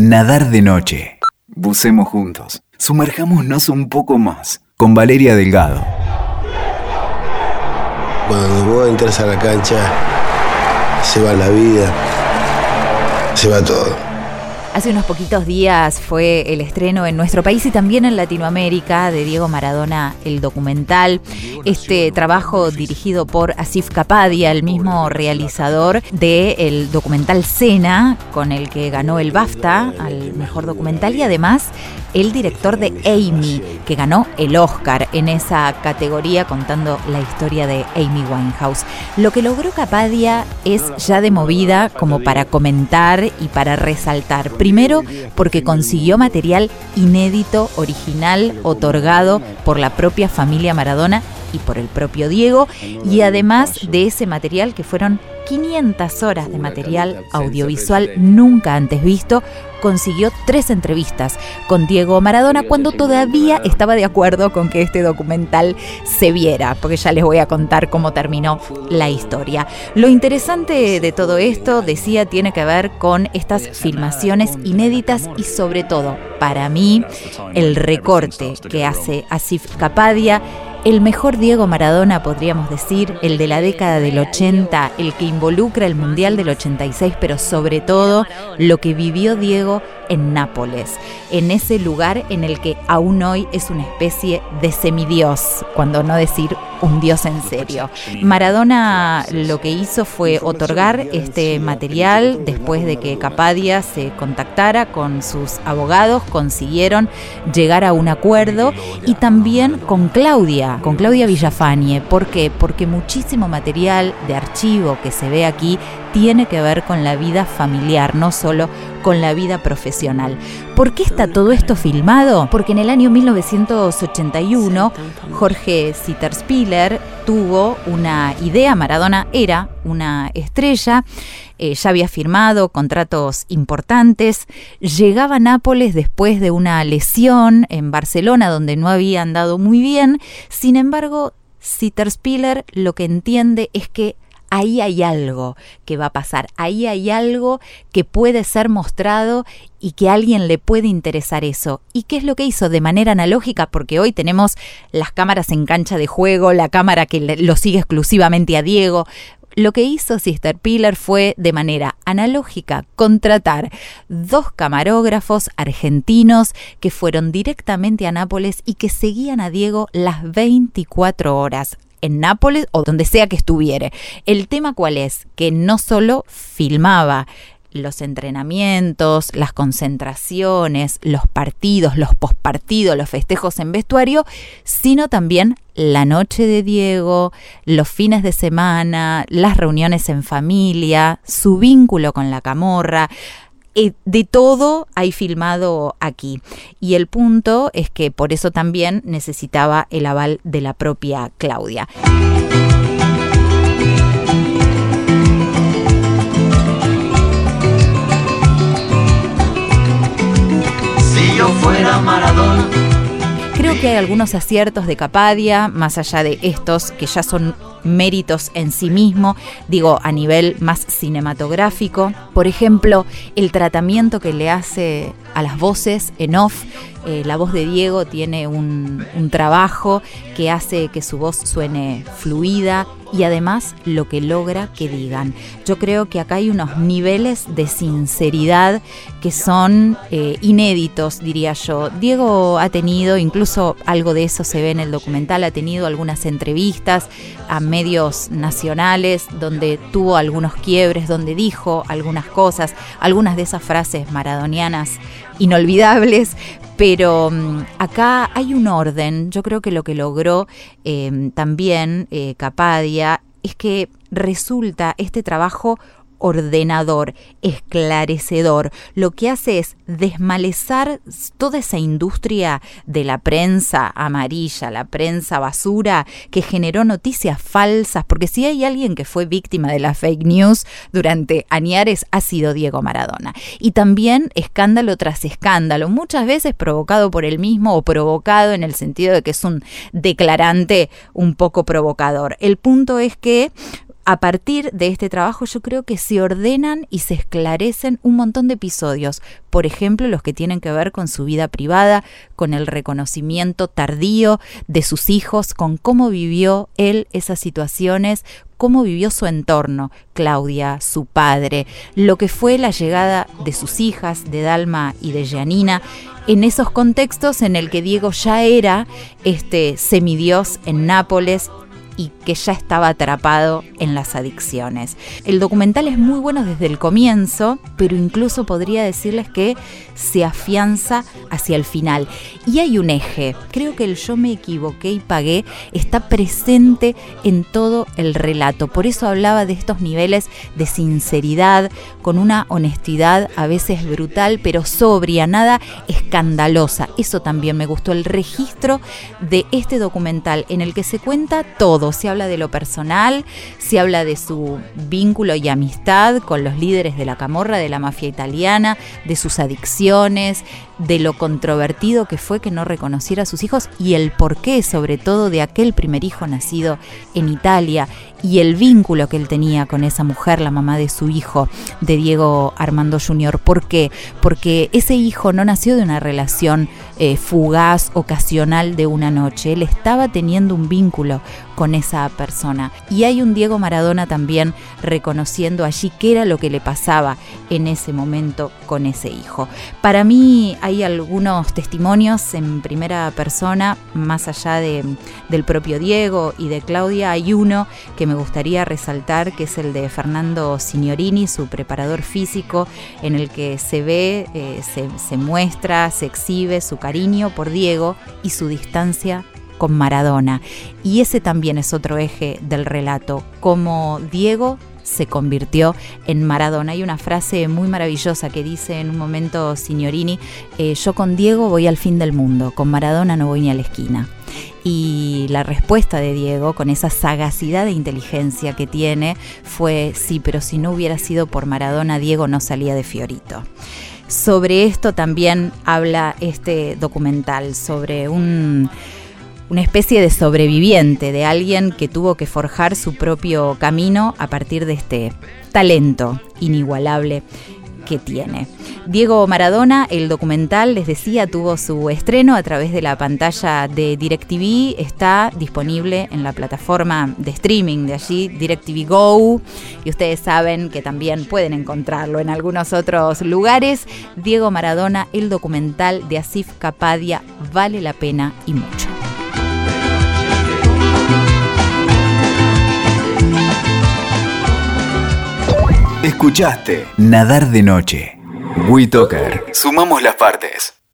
Nadar de noche. Bucemos juntos. Sumerjámonos un poco más. Con Valeria Delgado. Cuando vos entras a la cancha, se va la vida, se va todo. Hace unos poquitos días fue el estreno en nuestro país y también en Latinoamérica de Diego Maradona, el documental. Este trabajo dirigido por Asif Kapadia, el mismo realizador del documental Cena, con el que ganó el BAFTA al mejor documental y además el director de Amy, que ganó el Oscar en esa categoría contando la historia de Amy Winehouse. Lo que logró Capadia es ya de movida como para comentar y para resaltar. Primero, porque consiguió material inédito, original, otorgado por la propia familia Maradona y por el propio Diego, y además de ese material que fueron 500 horas de material audiovisual nunca antes visto, consiguió tres entrevistas con Diego Maradona cuando todavía estaba de acuerdo con que este documental se viera, porque ya les voy a contar cómo terminó la historia. Lo interesante de todo esto, decía, tiene que ver con estas filmaciones inéditas y sobre todo, para mí, el recorte que hace Asif Kapadia el mejor Diego Maradona, podríamos decir, el de la década del 80, el que involucra el Mundial del 86, pero sobre todo lo que vivió Diego en Nápoles, en ese lugar en el que aún hoy es una especie de semidios, cuando no decir un dios en serio. Maradona lo que hizo fue otorgar este material después de que Capadia se contactara con sus abogados, consiguieron llegar a un acuerdo y también con Claudia, con Claudia Villafañe. ¿Por qué? Porque muchísimo material de archivo que se ve aquí tiene que ver con la vida familiar, no solo con la vida profesional. ¿Por qué está todo esto filmado? Porque en el año 1981 Jorge Sitterspiller tuvo una idea, Maradona era una estrella, eh, ya había firmado contratos importantes, llegaba a Nápoles después de una lesión en Barcelona donde no había andado muy bien, sin embargo, Sitterspiller lo que entiende es que ahí hay algo que va a pasar, ahí hay algo que puede ser mostrado y que a alguien le puede interesar eso. ¿Y qué es lo que hizo de manera analógica? Porque hoy tenemos las cámaras en cancha de juego, la cámara que lo sigue exclusivamente a Diego. Lo que hizo Sister Pillar fue de manera analógica contratar dos camarógrafos argentinos que fueron directamente a Nápoles y que seguían a Diego las 24 horas en Nápoles o donde sea que estuviere. El tema cuál es? Que no solo filmaba los entrenamientos, las concentraciones, los partidos, los pospartidos, los festejos en vestuario, sino también la noche de Diego, los fines de semana, las reuniones en familia, su vínculo con la camorra, de todo hay filmado aquí. Y el punto es que por eso también necesitaba el aval de la propia Claudia. Si yo fuera Maradona Creo que hay algunos aciertos de Capadia, más allá de estos que ya son méritos en sí mismo, digo a nivel más cinematográfico. Por ejemplo, el tratamiento que le hace a las voces en off. Eh, la voz de Diego tiene un, un trabajo que hace que su voz suene fluida y además lo que logra que digan. Yo creo que acá hay unos niveles de sinceridad que son eh, inéditos, diría yo. Diego ha tenido, incluso algo de eso se ve en el documental, ha tenido algunas entrevistas a medios nacionales donde tuvo algunos quiebres, donde dijo algunas cosas, algunas de esas frases maradonianas inolvidables, pero mm, acá hay un orden. Yo creo que lo que logró eh, también eh, Capadia es que resulta este trabajo ordenador, esclarecedor. Lo que hace es desmalezar toda esa industria de la prensa amarilla, la prensa basura, que generó noticias falsas, porque si hay alguien que fue víctima de la fake news durante añares, ha sido Diego Maradona. Y también escándalo tras escándalo, muchas veces provocado por él mismo o provocado en el sentido de que es un declarante un poco provocador. El punto es que a partir de este trabajo yo creo que se ordenan y se esclarecen un montón de episodios, por ejemplo los que tienen que ver con su vida privada, con el reconocimiento tardío de sus hijos, con cómo vivió él esas situaciones, cómo vivió su entorno, Claudia, su padre, lo que fue la llegada de sus hijas, de Dalma y de Gianina, en esos contextos en el que Diego ya era este semidios en Nápoles y que ya estaba atrapado en las adicciones. El documental es muy bueno desde el comienzo, pero incluso podría decirles que se afianza hacia el final. Y hay un eje, creo que el yo me equivoqué y pagué está presente en todo el relato. Por eso hablaba de estos niveles de sinceridad, con una honestidad a veces brutal, pero sobria, nada escandalosa. Eso también me gustó, el registro de este documental en el que se cuenta todo se habla de lo personal, se habla de su vínculo y amistad con los líderes de la camorra, de la mafia italiana, de sus adicciones, de lo controvertido que fue que no reconociera a sus hijos y el porqué sobre todo de aquel primer hijo nacido en Italia y el vínculo que él tenía con esa mujer, la mamá de su hijo, de Diego Armando Jr. ¿Por qué? Porque ese hijo no nació de una relación eh, fugaz, ocasional de una noche. Él estaba teniendo un vínculo con esa persona. Y hay un Diego Maradona también reconociendo allí qué era lo que le pasaba en ese momento con ese hijo. Para mí hay algunos testimonios en primera persona, más allá de, del propio Diego y de Claudia, hay uno que me gustaría resaltar, que es el de Fernando Signorini, su preparador físico, en el que se ve, eh, se, se muestra, se exhibe su cariño por Diego y su distancia con Maradona. Y ese también es otro eje del relato, como Diego se convirtió en Maradona. Hay una frase muy maravillosa que dice en un momento Signorini, eh, yo con Diego voy al fin del mundo, con Maradona no voy ni a la esquina. Y la respuesta de Diego, con esa sagacidad de inteligencia que tiene, fue, sí, pero si no hubiera sido por Maradona, Diego no salía de Fiorito. Sobre esto también habla este documental, sobre un una especie de sobreviviente, de alguien que tuvo que forjar su propio camino a partir de este talento inigualable que tiene. Diego Maradona, el documental, les decía, tuvo su estreno a través de la pantalla de DirecTV, está disponible en la plataforma de streaming de allí, DirecTV Go, y ustedes saben que también pueden encontrarlo en algunos otros lugares. Diego Maradona, el documental de Asif Kapadia, vale la pena y mucho. Escuchaste Nadar de Noche. WeToker. Sumamos las partes.